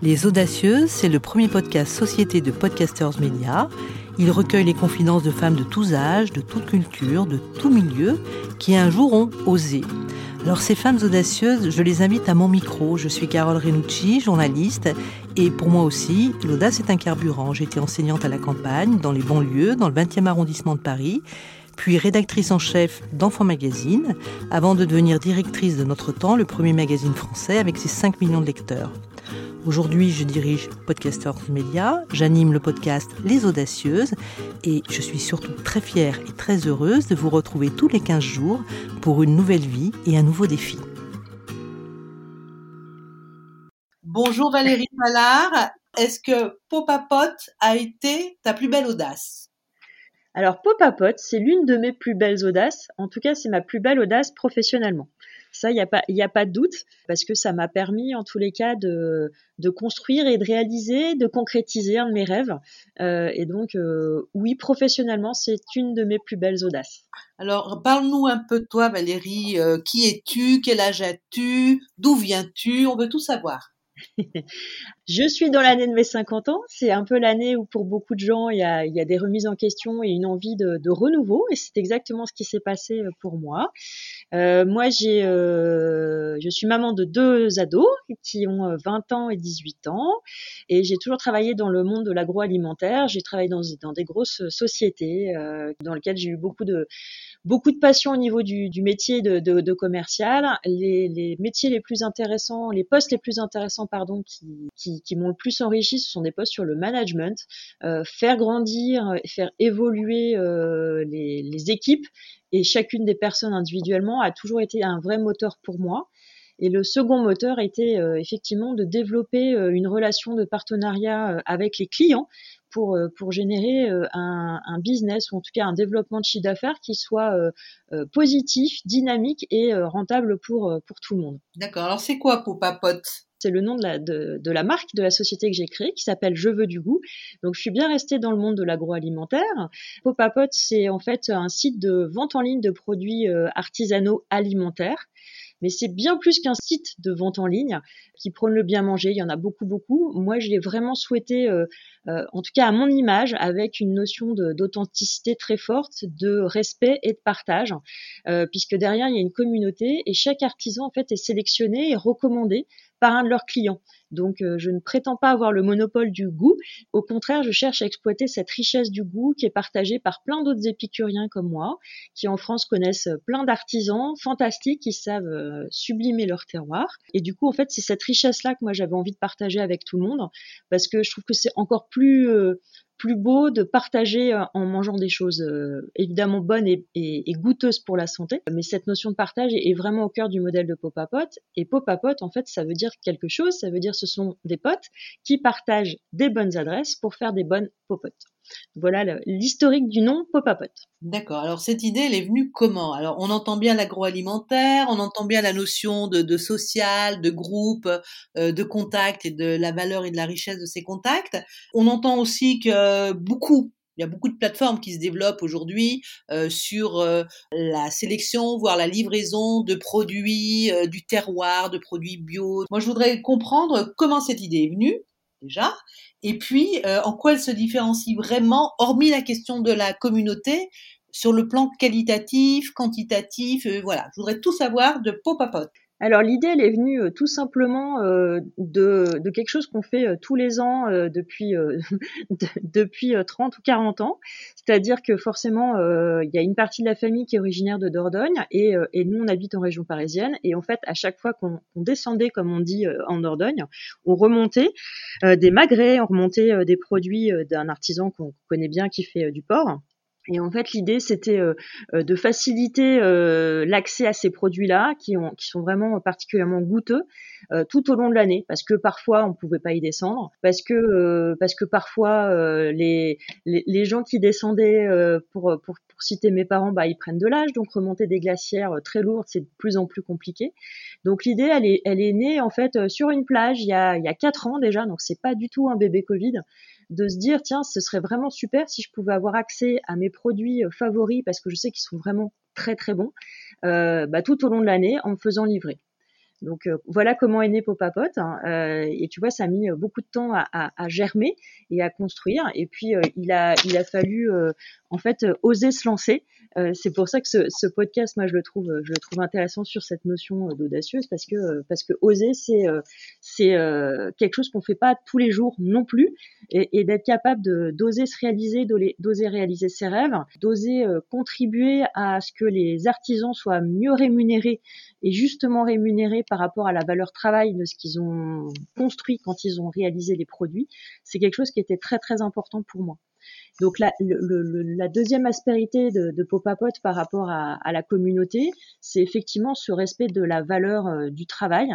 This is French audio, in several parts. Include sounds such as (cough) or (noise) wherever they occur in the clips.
Les Audacieuses, c'est le premier podcast Société de Podcasters Media. Il recueille les confidences de femmes de tous âges, de toute culture, de tout milieu, qui un jour ont osé. Alors ces femmes audacieuses, je les invite à mon micro. Je suis Carole Renucci, journaliste, et pour moi aussi, l'audace est un carburant. J'étais enseignante à la campagne, dans les banlieues, dans le 20e arrondissement de Paris, puis rédactrice en chef d'Enfants Magazine, avant de devenir directrice de Notre Temps, le premier magazine français avec ses 5 millions de lecteurs. Aujourd'hui, je dirige Podcasters Media, j'anime le podcast Les Audacieuses. Et je suis surtout très fière et très heureuse de vous retrouver tous les 15 jours pour une nouvelle vie et un nouveau défi. Bonjour Valérie Mallard, est-ce que Popapot a été ta plus belle audace? Alors Popapot, c'est l'une de mes plus belles audaces, en tout cas c'est ma plus belle audace professionnellement. Ça, il n'y a, pas, a pas de doute, parce que ça m'a permis, en tous les cas, de, de construire et de réaliser, de concrétiser un de mes rêves. Euh, et donc, euh, oui, professionnellement, c'est une de mes plus belles audaces. Alors, parle-nous un peu de toi, Valérie. Euh, qui es-tu? Quel âge as-tu? D'où viens-tu? On veut tout savoir. (laughs) je suis dans l'année de mes 50 ans. C'est un peu l'année où pour beaucoup de gens, il y a, des remises en question et une envie de, renouveau. Et c'est exactement ce qui s'est passé euh, pour moi. Euh, moi, j'ai, euh, je suis maman de deux ados qui ont 20 ans et 18 ans. Et j'ai toujours travaillé dans le monde de l'agroalimentaire. J'ai travaillé dans, des grosses sociétés dans lesquelles j'ai eu beaucoup de beaucoup de passion au niveau du, métier de, commercial. Les, métiers les plus intéressants, les postes les plus intéressants, pardon, qui, m'ont le plus enrichi, ce sont des postes sur le management, euh, faire grandir, faire évoluer euh, les, équipes et chacune des personnes individuellement a toujours été un vrai moteur pour moi. Et le second moteur était euh, effectivement de développer une relation de partenariat avec les clients pour, euh, pour générer euh, un, un, business ou en tout cas un développement de chiffre d'affaires qui soit euh, positif, dynamique et rentable pour, pour tout le monde. D'accord. Alors c'est quoi Popapot c'est le nom de la, de, de la, marque de la société que j'ai créée qui s'appelle Je veux du goût. Donc je suis bien restée dans le monde de l'agroalimentaire. Popapot, c'est en fait un site de vente en ligne de produits artisanaux alimentaires mais c'est bien plus qu'un site de vente en ligne qui prône le bien manger. Il y en a beaucoup, beaucoup. Moi, je l'ai vraiment souhaité, euh, euh, en tout cas à mon image, avec une notion d'authenticité très forte, de respect et de partage, euh, puisque derrière, il y a une communauté et chaque artisan, en fait, est sélectionné et recommandé par un de leurs clients. Donc euh, je ne prétends pas avoir le monopole du goût. Au contraire, je cherche à exploiter cette richesse du goût qui est partagée par plein d'autres épicuriens comme moi, qui en France connaissent plein d'artisans fantastiques qui savent euh, sublimer leur terroir. Et du coup, en fait, c'est cette richesse-là que moi j'avais envie de partager avec tout le monde, parce que je trouve que c'est encore plus euh, plus beau de partager en mangeant des choses évidemment bonnes et, goûteuses pour la santé. Mais cette notion de partage est, vraiment au cœur du modèle de Popapot. Et Popapot, en fait, ça veut dire quelque chose. Ça veut dire ce sont des potes qui partagent des bonnes adresses pour faire des bonnes popotes. Voilà l'historique du nom Popapot. D'accord. Alors cette idée, elle est venue comment? Alors on entend bien l'agroalimentaire, on entend bien la notion de, social, de groupe, euh, de contact et de la valeur et de la richesse de ces contacts. On entend aussi que beaucoup il y a beaucoup de plateformes qui se développent aujourd'hui euh, sur euh, la sélection, voire la livraison de produits euh, du terroir, de produits bio. Moi, je voudrais comprendre comment cette idée est venue déjà, et puis euh, en quoi elle se différencie vraiment, hormis la question de la communauté, sur le plan qualitatif, quantitatif, euh, voilà. Je voudrais tout savoir de pot à. Alors l'idée, elle est venue euh, tout simplement euh, de, de, quelque chose qu'on fait euh, tous les ans depuis (laughs) de, depuis 30 ou 40 ans. C'est-à-dire que forcément, il y a une partie de la famille qui est originaire de Dordogne et, et nous, on habite en région parisienne. Et en fait, à chaque fois qu'on descendait, comme on dit en Dordogne, on remontait des magrets, on remontait des produits d'un artisan qu'on connaît bien qui fait du porc. Et en fait, l'idée, c'était euh, euh, de faciliter euh, l'accès à ces produits-là, qui, qui sont vraiment particulièrement goûteux, tout au long de l'année, parce que parfois, on ne pouvait pas y descendre, parce que, parce que parfois, les, les, les, gens qui descendaient, pour, pour, pour, citer mes parents, bah, ils prennent de l'âge, donc remonter des glacières très lourdes, c'est de plus en plus compliqué. Donc l'idée, elle est, elle est née en fait sur une plage il y a, il y a quatre ans déjà, donc c'est pas du tout un bébé Covid de se dire tiens, ce serait vraiment super si je pouvais avoir accès à mes produits euh, favoris parce que je sais qu'ils sont vraiment très très bons euh, bah, tout au long de l'année en me faisant livrer. Donc euh, voilà comment est né Popapote. Hein. Euh, et tu vois, ça a mis beaucoup de temps à, à, à germer et à construire. Et puis il a il a fallu en fait oser se lancer. Euh, c'est pour ça que ce, ce, podcast, moi, je le trouve, je le trouve intéressant sur cette notion d'audacieuse parce que parce que oser, c'est c'est quelque chose qu'on fait pas tous les jours non plus, et, et d'être capable de d'oser se réaliser, d'oser réaliser ses rêves, d'oser contribuer à ce que les artisans soient mieux rémunérés et justement rémunérés par rapport à la valeur travail de ce qu'ils ont construit quand ils ont réalisé les produits, c'est quelque chose qui était très très important pour moi. Donc la, la deuxième aspérité de, de Popapot par rapport à, à la communauté, c'est effectivement ce respect de la valeur euh, du travail.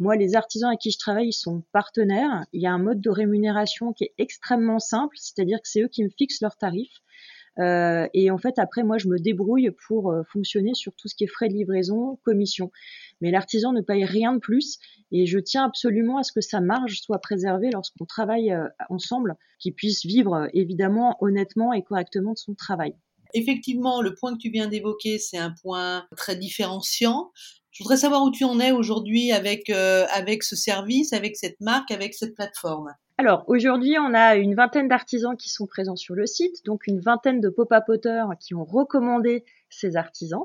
Moi, les artisans avec qui je travaille, ils sont partenaires. Il y a un mode de rémunération qui est extrêmement simple, c'est-à-dire que c'est eux qui me fixent leurs tarifs. Euh, et en fait, après, moi, je me débrouille pour euh, fonctionner sur tout ce qui est frais de livraison, commission. Mais l'artisan ne paye rien de plus. Et je tiens absolument à ce que sa marge soit préservée lorsqu'on travaille euh, ensemble, qu'il puisse vivre évidemment honnêtement et correctement de son travail. Effectivement, le point que tu viens d'évoquer, c'est un point très différenciant. Je voudrais savoir où tu en es aujourd'hui avec, avec ce service, avec cette marque, avec cette plateforme. Alors aujourd'hui, on a une vingtaine d'artisans qui sont présents sur le site, donc une vingtaine de pop-up qui ont recommandé ces artisans.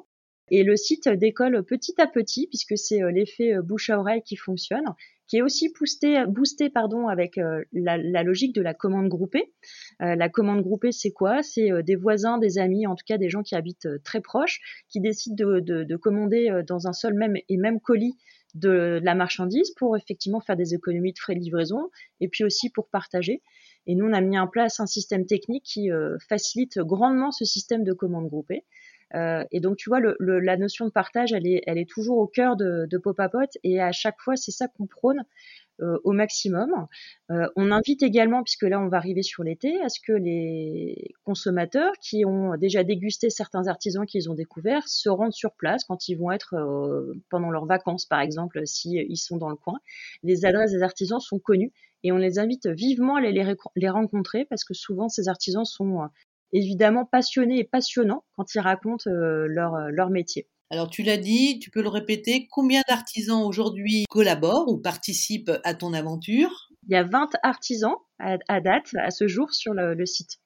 Et le site décolle petit à petit puisque c'est euh, l'effet euh, bouche à oreille qui fonctionne, qui est aussi boosté, avec euh, la, logique de la commande groupée. la commande groupée, c'est quoi? C'est des voisins, des amis, en tout cas des gens qui habitent très proches, qui décident de, de commander dans un seul même et même colis de, la marchandise pour effectivement faire des économies de frais de livraison et puis aussi pour partager. Et nous, on a mis en place un système technique qui euh, facilite grandement ce système de commande groupée. Euh, et donc, tu vois, la notion de partage, elle est, toujours au cœur de, de Popapot et à chaque fois, c'est ça qu'on prône. Euh, au maximum. Euh, on invite également, puisque là on va arriver sur l'été, à ce que les consommateurs qui ont déjà dégusté certains artisans qu'ils ont découverts se rendent sur place quand ils vont être pendant leurs vacances, par exemple, s'ils ils sont dans le coin. Les adresses des artisans sont connues et on les invite vivement à les, les rencontrer parce que souvent ces artisans sont évidemment passionnés et passionnants quand ils racontent leur, leur métier. Alors tu l'as dit, tu peux le répéter, combien d'artisans aujourd'hui collaborent ou participent à ton aventure? Il y a 20 artisans à, date, à ce jour, sur le, site.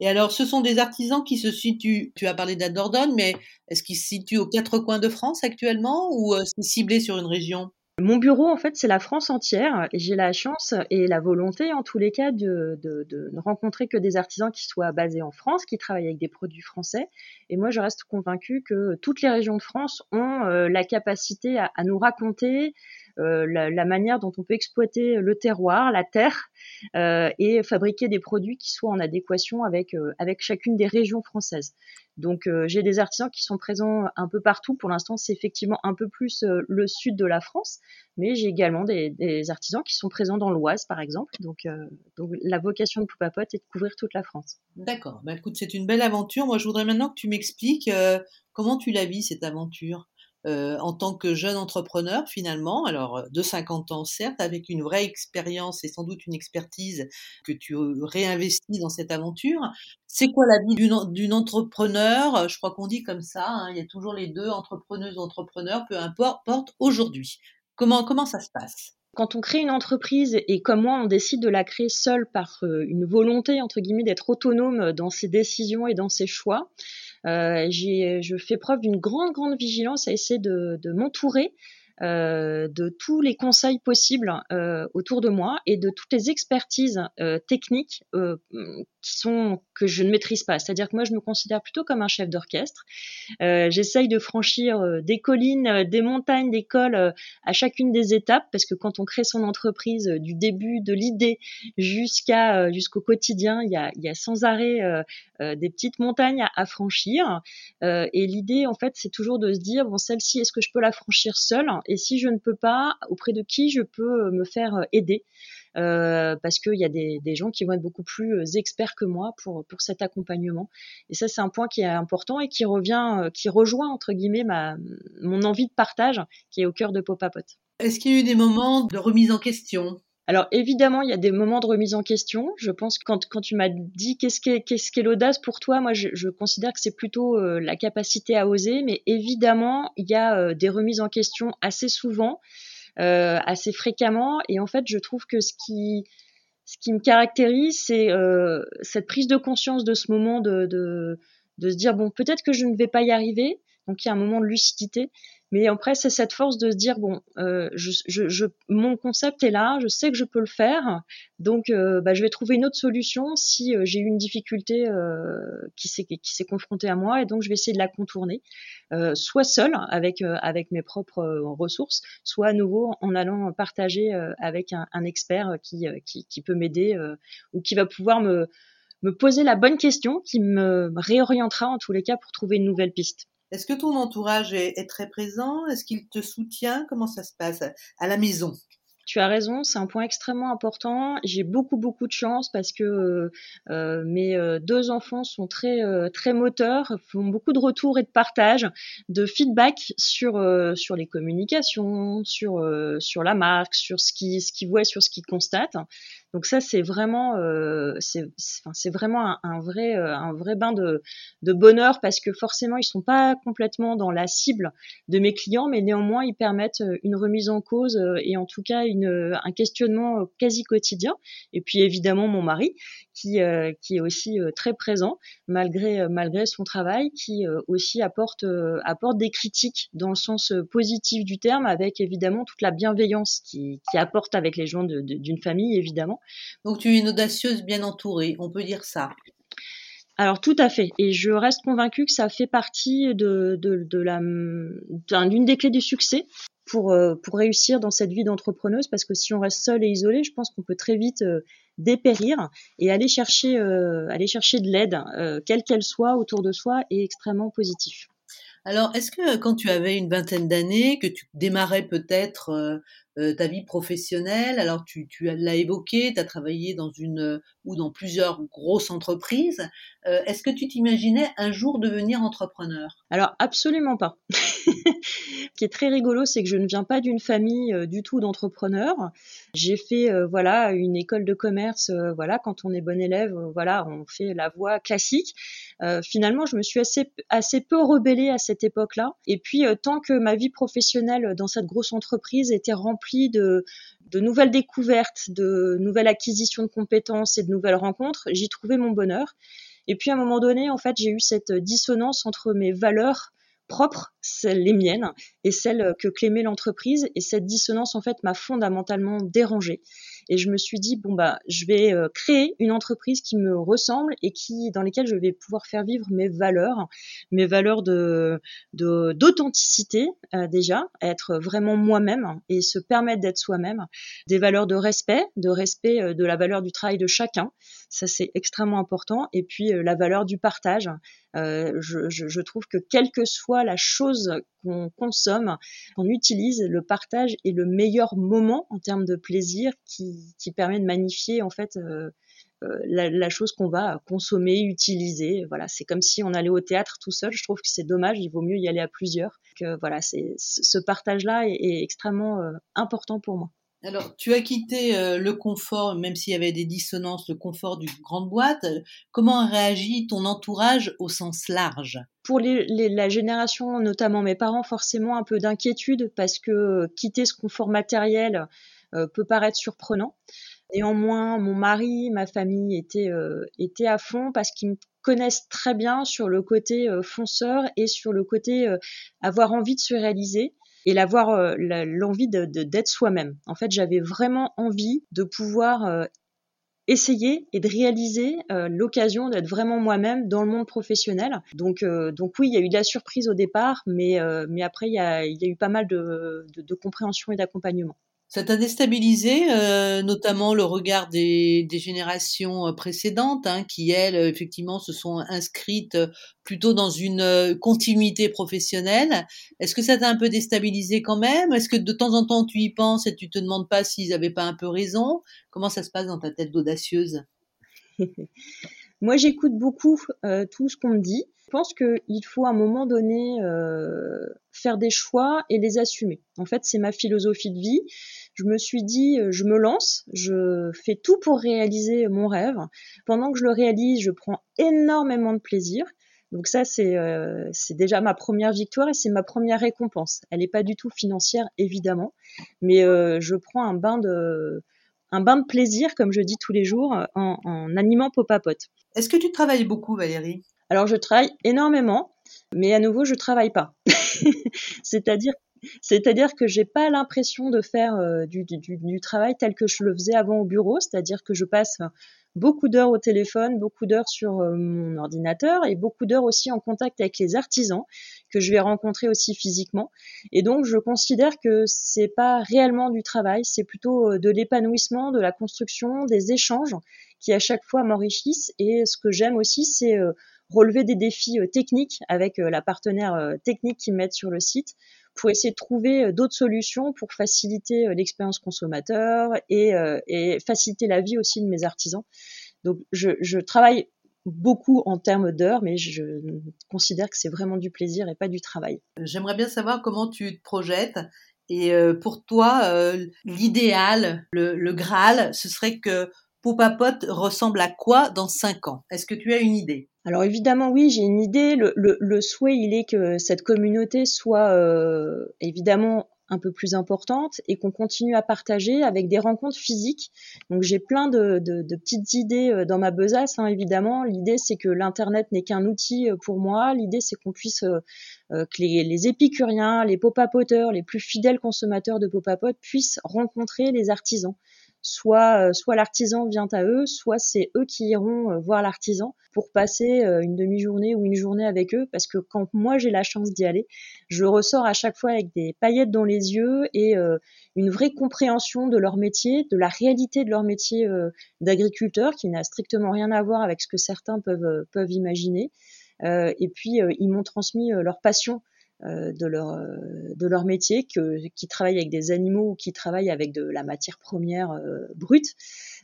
Et alors, ce sont des artisans qui se situent, tu as parlé d'Adordonne, mais est-ce qu'ils se situent aux quatre coins de France actuellement ou euh, c'est ciblé sur une région? Mon bureau, en fait, c'est la France entière. J'ai la chance et la volonté, en tous les cas, de, ne rencontrer que des artisans qui soient basés en France, qui travaillent avec des produits français. Et moi, je reste convaincue que toutes les régions de France ont euh, la capacité à, nous raconter euh, la, manière dont on peut exploiter le terroir, la terre, euh, et fabriquer des produits qui soient en adéquation avec, avec chacune des régions françaises. Donc j'ai des artisans qui sont présents un peu partout. Pour l'instant, c'est effectivement un peu plus le sud de la France, mais j'ai également des, artisans qui sont présents dans l'Oise, par exemple. Donc, la vocation de Poupapot est de couvrir toute la France. D'accord. Bah, c'est une belle aventure. Moi, je voudrais maintenant que tu m'expliques comment tu la vis cette aventure? Euh, en tant que jeune entrepreneur finalement, alors de 50 ans certes, avec une vraie expérience et sans doute une expertise que tu réinvestis dans cette aventure. C'est quoi la vie d'une entrepreneur? Je crois qu'on dit comme ça, hein, il y a toujours les deux entrepreneuses, entrepreneurs, peu importe aujourd'hui. Comment, comment ça se passe? Quand on crée une entreprise et comme moi on décide de la créer seule par euh, une volonté entre guillemets d'être autonome dans ses décisions et dans ses choix, euh, je fais preuve d'une grande, grande vigilance à essayer de, de m'entourer de tous les conseils possibles autour de moi et de toutes les expertises techniques qui sont que je ne maîtrise pas. C'est-à-dire que moi, je me considère plutôt comme un chef d'orchestre. J'essaye de franchir des collines, des montagnes, des cols à chacune des étapes, parce que quand on crée son entreprise du début de l'idée jusqu'à jusqu'au quotidien, il y a, il y a sans arrêt des petites montagnes à, à franchir. et l'idée, en fait, c'est toujours de se dire bon, celle-ci, est-ce que je peux la franchir seule? Et si je ne peux pas, auprès de qui je peux me faire aider euh, parce qu'il y a des, des, gens qui vont être beaucoup plus euh, experts que moi pour, pour cet accompagnement. Et ça, c'est un point qui est important et qui revient, euh, qui rejoint entre guillemets ma, mon envie de partage qui est au cœur de Popapot. Est-ce qu'il y a eu des moments de remise en question? Alors évidemment, il y a des moments de remise en question. Je pense que quand, tu m'as dit qu'est-ce qu'est l'audace pour toi, moi je, considère que c'est plutôt la capacité à oser, mais évidemment, il y a des remises en question assez souvent. Euh, assez fréquemment. Et en fait, je trouve que ce qui, me caractérise, c'est euh, cette prise de conscience de ce moment de, de se dire, bon, peut-être que je ne vais pas y arriver. Donc il y a un moment de lucidité. Mais après, c'est cette force de se dire bon, euh, mon concept est là, je sais que je peux le faire, donc euh, bah, je vais trouver une autre solution si euh, j'ai eu une difficulté euh, qui s'est confrontée à moi, et donc je vais essayer de la contourner, soit seule avec avec mes propres ressources, soit à nouveau en allant partager avec un, un, expert qui qui, qui peut m'aider ou qui va pouvoir me me poser la bonne question, qui me réorientera en tous les cas pour trouver une nouvelle piste. Est-ce que ton entourage est, très présent? Est-ce qu'il te soutient? Comment ça se passe à la maison? Tu as raison, c'est un point extrêmement important. J'ai beaucoup beaucoup de chance parce que euh, euh mes euh, deux enfants sont très très moteurs, font beaucoup de retours et de partage, de feedback sur sur les communications, sur sur la marque, sur ce qui ce qu'ils voient, sur ce qu'ils constatent. Donc ça, c'est vraiment, c'est enfin, vraiment un, vrai, un vrai bain de, de, bonheur parce que forcément, ils sont pas complètement dans la cible de mes clients, mais néanmoins, ils permettent une remise en cause et en tout cas une, un questionnement quasi quotidien. Et puis évidemment, mon mari qui, euh, qui est aussi très présent malgré, malgré son travail, qui aussi apporte, apporte des critiques dans le sens positif du terme, avec évidemment toute la bienveillance qui, qui apporte avec les gens d'une famille, évidemment. Donc tu es une audacieuse bien entourée, on peut dire ça. Alors tout à fait, et je reste convaincue que ça fait partie de, de, de la d'une des clés du succès pour euh, pour réussir dans cette vie d'entrepreneuse, parce que si on reste seul et isolé, je pense qu'on peut très vite euh, dépérir et aller chercher euh, aller chercher de l'aide, quelle qu'elle soit autour de soi, est extrêmement positif. Alors, est-ce que quand tu avais une vingtaine d'années, que tu démarrais peut-être euh, ta vie professionnelle. Alors tu, l'as évoqué, tu as travaillé dans une ou dans plusieurs grosses entreprises. Euh, est-ce que tu t'imaginais un jour devenir entrepreneur? Alors absolument pas. (laughs) Ce qui est très rigolo, c'est que je ne viens pas d'une famille euh, du tout d'entrepreneurs. J'ai fait voilà une école de commerce. voilà, quand on est bon élève, voilà, on fait la voie classique. finalement, je me suis assez assez peu rebellée à cette époque-là. Et puis tant que ma vie professionnelle dans cette grosse entreprise était remplie de, nouvelles découvertes, de nouvelles acquisitions de compétences et de nouvelles rencontres, j'y trouvais mon bonheur. Et puis à un moment donné, en fait, j'ai eu cette dissonance entre mes valeurs propres, celles les miennes, et celles que clémait l'entreprise. Et cette dissonance, en fait, m'a fondamentalement dérangée et je me suis dit bon bah je vais euh, créer une entreprise qui me ressemble et qui dans lesquelles je vais pouvoir faire vivre mes valeurs, mes valeurs de d'authenticité euh, déjà, être vraiment moi-même et se permettre d'être soi-même, des valeurs de respect, de respect euh, de la valeur du travail de chacun, ça c'est extrêmement important et puis la valeur du partage. Je, je, je, trouve que quelle que soit la chose qu'on consomme, qu'on utilise, le partage est le meilleur moment en termes de plaisir qui qui, permet de magnifier en fait euh, euh, la, chose qu'on va consommer, utiliser. Voilà, c'est comme si on allait au théâtre tout seul. Je trouve que c'est dommage. Il vaut mieux y aller à plusieurs. Que voilà, c'est ce partage-là est, extrêmement euh, important pour moi. Alors, tu as quitté le confort, même s'il y avait des dissonances, le confort d'une grande boîte. Comment réagit ton entourage au sens large? Pour la génération, notamment mes parents, forcément un peu d'inquiétude parce que quitter ce confort matériel, euh, peut paraître surprenant. Néanmoins, mon mari, ma famille étaient, euh, étaient à fond parce qu'ils me connaissent très bien sur le côté euh, fonceur et sur le côté avoir envie de se réaliser. Et l'avoir l'envie de d'être soi-même. En fait, j'avais vraiment envie de pouvoir essayer et de réaliser l'occasion d'être vraiment moi-même dans le monde professionnel. Donc, donc oui, il y a eu de la surprise au départ, mais, mais après, il y a, eu pas mal de compréhension et d'accompagnement. Ça t'a déstabilisé, euh, notamment le regard des, des générations euh, précédentes, hein, qui elles, effectivement, se sont inscrites euh, plutôt dans une continuité professionnelle? Est-ce que ça t'a un peu déstabilisé quand même? Est-ce que de temps en temps tu y penses et tu te demandes pas s'ils avaient pas un peu raison? Comment ça se passe dans ta tête d'audacieuse (laughs) Moi, j'écoute beaucoup euh, tout ce qu'on me dit. Je pense qu'il faut à un moment donné euh, faire des choix et les assumer. En fait, c'est ma philosophie de vie. Je me suis dit, euh, je me lance, je fais tout pour réaliser mon rêve. Pendant que je le réalise, je prends énormément de plaisir. Donc ça, c'est euh, déjà ma première victoire et c'est ma première récompense. Elle n'est pas du tout financière, évidemment, mais euh, je prends un bain de un bain de plaisir, comme je dis tous les jours, en, en animant Popapote. Est-ce que tu travailles beaucoup, Valérie? Alors, je travaille énormément, mais à nouveau, je travaille pas. (laughs) C'est-à-dire c'est-à-dire que j'ai pas l'impression de faire euh, du, travail tel que je le faisais avant au bureau, c'est-à-dire que je passe beaucoup d'heures au téléphone, beaucoup d'heures sur euh, mon ordinateur et beaucoup d'heures aussi en contact avec les artisans que je vais rencontrer aussi physiquement. Et donc je considère que c'est pas réellement du travail, c'est plutôt euh, de l'épanouissement, de la construction, des échanges qui à chaque fois m'enrichissent. Et ce que j'aime aussi, c'est relever des défis techniques avec la partenaire technique qui m'aide sur le site pour essayer de trouver euh, d'autres solutions pour faciliter euh, l'expérience consommateur et, euh, faciliter la vie aussi de mes artisans. Donc je, travaille beaucoup en termes d'heures, mais je considère que c'est vraiment du plaisir et pas du travail. J'aimerais bien savoir comment tu te projettes. Et pour toi, l'idéal, le, le, Graal, ce serait que Popapote ressemble à quoi dans cinq ans? Est-ce que tu as une idée? Alors évidemment oui, j'ai une idée. Le, souhait, il est que cette communauté soit euh, évidemment un peu plus importante et qu'on continue à partager avec des rencontres physiques. Donc j'ai plein de, petites idées euh, dans ma besace, hein, évidemment. L'idée c'est que l'Internet n'est qu'un outil euh, pour moi. L'idée c'est qu'on puisse, que les, épicuriens, les pop-apoteurs, les plus fidèles consommateurs de pop-apot puissent rencontrer les artisans soit euh, soit l'artisan vient à eux, soit c'est eux qui iront euh, voir l'artisan pour passer euh, une demi-journée ou une journée avec eux parce que quand moi j'ai la chance d'y aller, je ressors à chaque fois avec des paillettes dans les yeux et une vraie compréhension de leur métier, de la réalité de leur métier d'agriculteur qui n'a strictement rien à voir avec ce que certains peuvent peuvent imaginer. et puis ils m'ont transmis leur passion de leur euh, de leur métier, que, qui travaillent avec des animaux ou qui travaillent avec de la matière première euh, brute.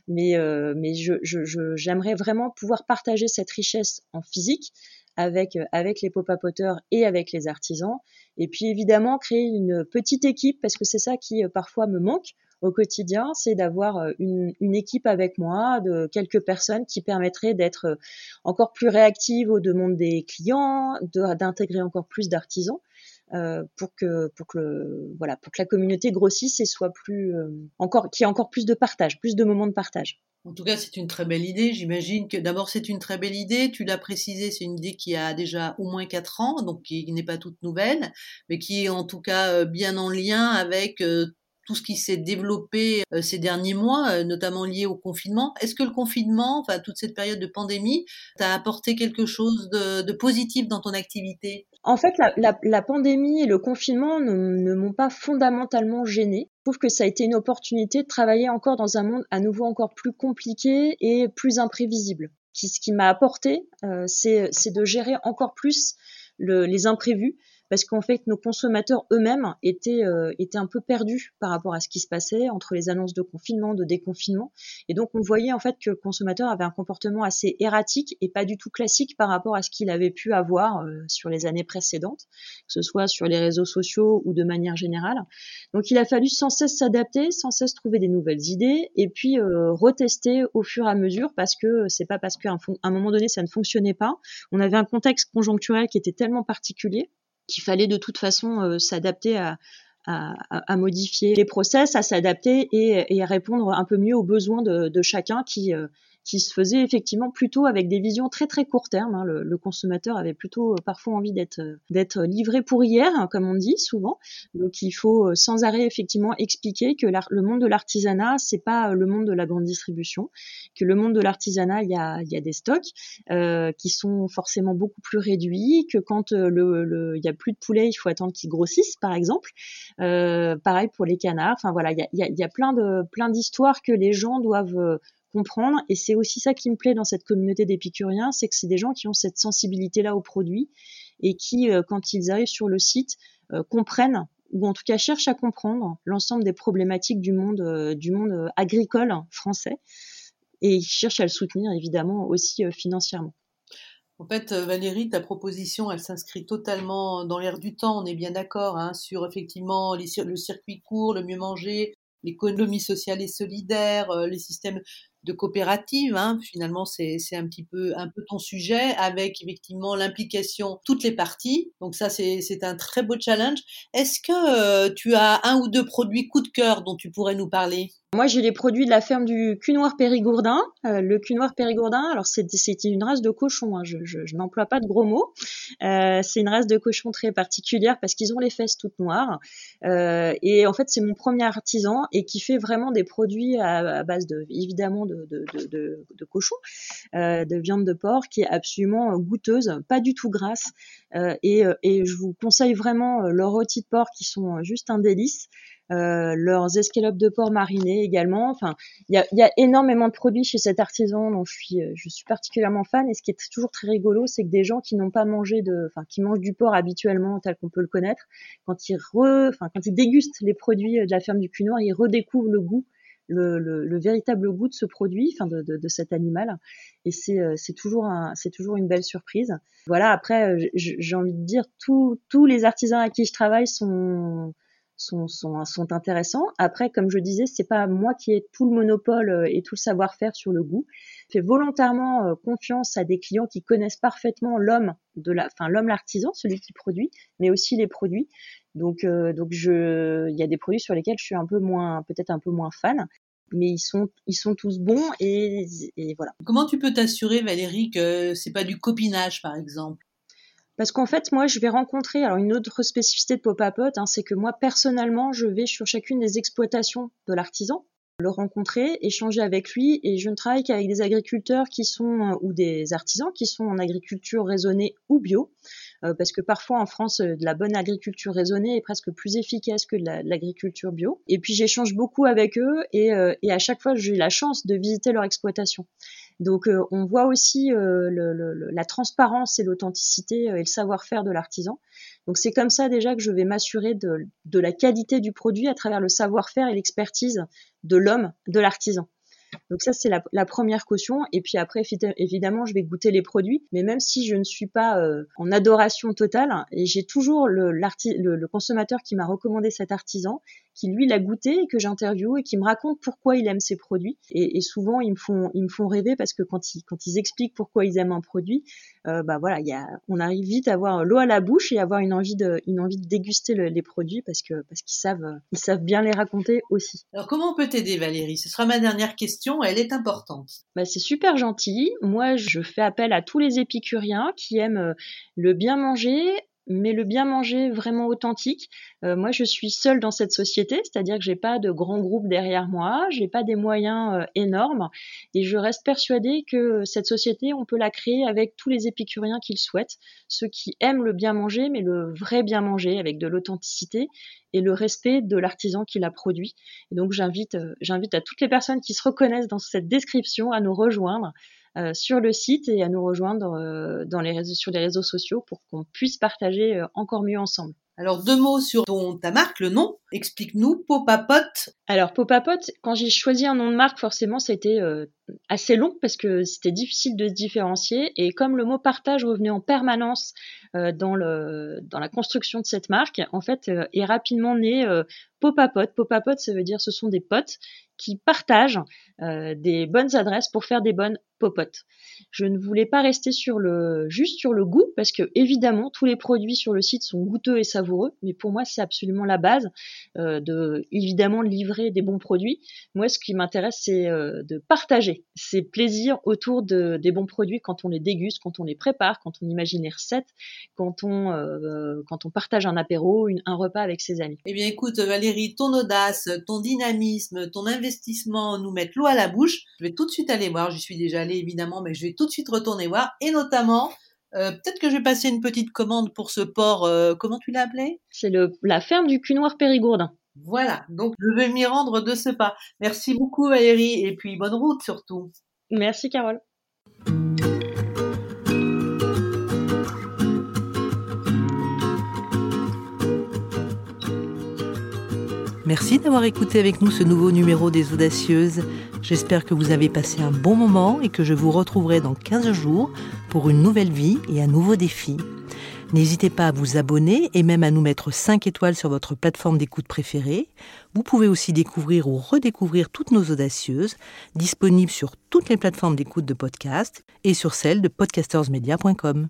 Mais mais je, je, j'aimerais vraiment pouvoir partager cette richesse en physique avec avec les popapoteurs et avec les artisans. Et puis évidemment créer une petite équipe parce que c'est ça qui parfois me manque au quotidien, c'est d'avoir euh, une, une, équipe avec moi, de quelques personnes qui permettraient d'être euh, encore plus réactives aux demandes des clients, d'intégrer encore plus d'artisans. Euh, pour que pour que voilà pour que la communauté grossisse et soit plus encore qu'il y ait encore plus de partage, plus de moments de partage. En tout cas, c'est une très belle idée. J'imagine que d'abord c'est une très belle idée. Tu l'as précisé, c'est une idée qui a déjà au moins quatre ans, donc qui n'est pas toute nouvelle, mais qui est en tout cas bien en lien avec tout ce qui s'est développé euh, ces derniers mois, euh, notamment lié au confinement. Est-ce que le confinement, enfin toute cette période de pandémie, t'a apporté quelque chose de, positif dans ton activité? En fait, la, pandémie et le confinement ne, m'ont pas fondamentalement gêné. Je trouve que ça a été une opportunité de travailler encore dans un monde à nouveau encore plus compliqué et plus imprévisible. Ce qui m'a apporté, euh, c'est de gérer encore plus le, les imprévus parce qu'en fait nos consommateurs eux-mêmes étaient euh, étaient un peu perdus par rapport à ce qui se passait entre les annonces de confinement, de déconfinement, et donc on voyait en fait que le consommateur avait un comportement assez erratique et pas du tout classique par rapport à ce qu'il avait pu avoir euh, sur les années précédentes, que ce soit sur les réseaux sociaux ou de manière générale. Donc il a fallu sans cesse s'adapter, sans cesse trouver des nouvelles idées et puis euh, retester au fur et à mesure parce que c'est pas parce qu'à un, un moment donné ça ne fonctionnait pas, on avait un contexte conjoncturel qui était tellement particulier qu'il fallait de toute façon euh, s'adapter à, modifier les process, à s'adapter et, à répondre un peu mieux aux besoins de, de chacun qui, euh, qui se faisait effectivement plutôt avec des visions très très court terme. Hein. Le, consommateur avait plutôt parfois envie d'être d'être livré pour hier, hein, comme on dit souvent. Donc il faut sans arrêt effectivement expliquer que le monde de l'artisanat c'est pas le monde de la grande distribution, que le monde de l'artisanat il y a, y a des stocks euh, qui sont forcément beaucoup plus réduits, que quand le il y a plus de poulets, il faut attendre qu'ils grossissent par exemple. Euh, pareil pour les canards. Enfin voilà, il y a, y, y a plein de plein d'histoires que les gens doivent euh, Et c'est aussi ça qui me plaît dans cette communauté d'épicuriens, c'est que c'est des gens qui ont cette sensibilité-là au produit et qui, euh, quand ils arrivent sur le site, euh, comprennent ou en tout cas cherchent à comprendre l'ensemble des problématiques du monde, monde agricole français et ils cherchent à le soutenir évidemment aussi financièrement. En fait, Valérie, ta proposition, elle s'inscrit totalement dans l'air du temps. On est bien d'accord hein, sur effectivement le circuit court, le mieux manger, l'économie sociale et solidaire, les systèmes de coopérative. Hein. Finalement, c'est un petit peu un peu ton sujet, avec effectivement l'implication toutes les parties. Donc ça, c'est un très beau challenge. Est-ce que tu as un ou deux produits coup de cœur dont tu pourrais nous parler? Moi, j'ai les produits de la ferme du cul noir périgourdin. Euh, le cul noir périgourdin, alors c'est une race de cochon, hein, je, n'emploie pas de gros mots. Euh, c'est une race de cochon très particulière parce qu'ils ont les fesses toutes noires. Euh, et en fait, c'est mon premier artisan et qui fait vraiment des produits à, base de, évidemment, de, de, de, cochon, de viande de porc, qui est absolument goûteuse, pas du tout grasse. Et, et, je vous conseille vraiment leurs rôtis de porc qui sont juste un délice. Euh, leurs escalopes de porc marinés également. Enfin, il y a, énormément de produits chez cet artisan dont je suis, euh, particulièrement fan. Et ce qui est toujours très rigolo, c'est que des gens qui n'ont pas mangé de, enfin, qui mangent du porc habituellement tel qu'on peut le connaître, quand ils dégustent les produits de la ferme du Noir, ils redécouvrent le goût le, le, le, véritable goût de ce produit, enfin de, de, de cet animal. Et c'est euh, toujours un, toujours une belle surprise. Voilà. Après, j'ai envie de dire tous tous les artisans à qui je travaille sont sont, sont, sont intéressants. Après, comme je disais, c'est pas moi qui ai tout le monopole euh, et tout le savoir-faire sur le goût. Je fais volontairement euh, confiance à des clients qui connaissent parfaitement l'homme de la, enfin l'homme l'artisan, celui qui produit, mais aussi les produits. Donc, euh, donc je, il y a des produits sur lesquels je suis un peu moins, peut-être un peu moins fan, mais ils sont, ils sont tous bons et, et voilà. Comment tu peux t'assurer, Valérie, que c'est pas du copinage, par exemple? Parce qu'en fait, moi, je vais rencontrer, alors une autre spécificité de Popapot, hein, c'est que moi, personnellement, je vais sur chacune des exploitations de l'artisan, le rencontrer, échanger avec lui, et je ne travaille qu'avec des agriculteurs qui sont, euh, ou des artisans qui sont en agriculture raisonnée ou bio, parce que parfois en France, euh, de la bonne agriculture raisonnée est presque plus efficace que de l'agriculture bio. Et puis j'échange beaucoup avec eux, et, et à chaque fois, j'ai la chance de visiter leur exploitation. Donc euh, on voit aussi euh, la transparence et l'authenticité euh, et le savoir-faire de l'artisan. Donc c'est comme ça déjà que je vais m'assurer de, de, la qualité du produit à travers le savoir-faire et l'expertise de l'homme, de l'artisan. Donc ça, c'est la, première caution. Et puis après, évidemment, je vais goûter les produits. Mais même si je ne suis pas euh, en adoration totale, et j'ai toujours le, le, consommateur qui m'a recommandé cet artisan, qui lui l'a goûté et que j'interviewe et qui me raconte pourquoi il aime ces produits. Et, souvent, ils me font, ils me font rêver parce que quand ils, quand ils expliquent pourquoi ils aiment un produit, euh, bah voilà, y a, on arrive vite à avoir l'eau à la bouche et avoir une envie de, une envie de déguster les produits parce que parce qu'ils savent, ils savent bien les raconter aussi. Alors comment on peut t'aider, Valérie? Ce sera ma dernière question. Elle est importante. Bah, c'est super gentil. Moi, je fais appel à tous les épicuriens qui aiment euh, le bien manger, mais le bien manger vraiment authentique. Euh, moi, je suis seule dans cette société, c'est-à-dire que j'ai pas de grand groupe derrière moi, j'ai pas des moyens euh, énormes, et je reste persuadée que cette société, on peut la créer avec tous les épicuriens qui le souhaitent, ceux qui aiment le bien manger, mais le vrai bien manger, avec de l'authenticité et le respect de l'artisan qui l'a produit. Et donc, j'invite, euh, j'invite à toutes les personnes qui se reconnaissent dans cette description à nous rejoindre. Euh, sur le site et à nous rejoindre euh, dans les réseaux, sur les réseaux sociaux pour qu'on puisse partager euh, encore mieux ensemble. Alors deux mots sur ton, ta marque, le nom. Explique-nous, Popapot. Alors Popapot, quand j'ai choisi un nom de marque, forcément, c'était euh, assez long parce que c'était difficile de se différencier. Et comme le mot partage revenait en permanence dans, le, dans la construction de cette marque, en fait, est rapidement né Popapot. Popapot, ça veut dire ce sont des potes qui partagent des bonnes adresses pour faire des bonnes popotes. Je ne voulais pas rester sur le juste sur le goût parce que évidemment tous les produits sur le site sont goûteux et savoureux, mais pour moi c'est absolument la base euh, de évidemment de livrer des bons produits. Moi ce qui m'intéresse c'est euh, de partager ces plaisirs autour de, des bons produits quand on les déguste, quand on les prépare, quand on imagine les recettes, quand on euh, quand on partage un apéro, un repas avec ses amis. Eh bien écoute Valérie, ton audace, ton dynamisme, ton investissement nous mettent l'eau à la bouche. Je vais tout de suite aller voir, j'y suis déjà allée évidemment, mais je vais tout de suite retourner voir. Et notamment, euh, peut-être que je vais passer une petite commande pour ce port, euh, comment tu l'as appelé? C'est la ferme du cul noir Périgourdin. Voilà, donc je vais m'y rendre de ce pas. Merci beaucoup Valérie, et puis bonne route surtout. Merci Carole. Merci d'avoir écouté avec nous ce nouveau numéro des Audacieuses. J'espère que vous avez passé un bon moment et que je vous retrouverai dans 15 jours pour une nouvelle vie et un nouveau défi. N'hésitez pas à vous abonner et même à nous mettre 5 étoiles sur votre plateforme d'écoute préférée. Vous pouvez aussi découvrir ou redécouvrir toutes nos audacieuses, disponibles sur toutes les plateformes d'écoute de podcast et sur celle de podcastersmedia.com.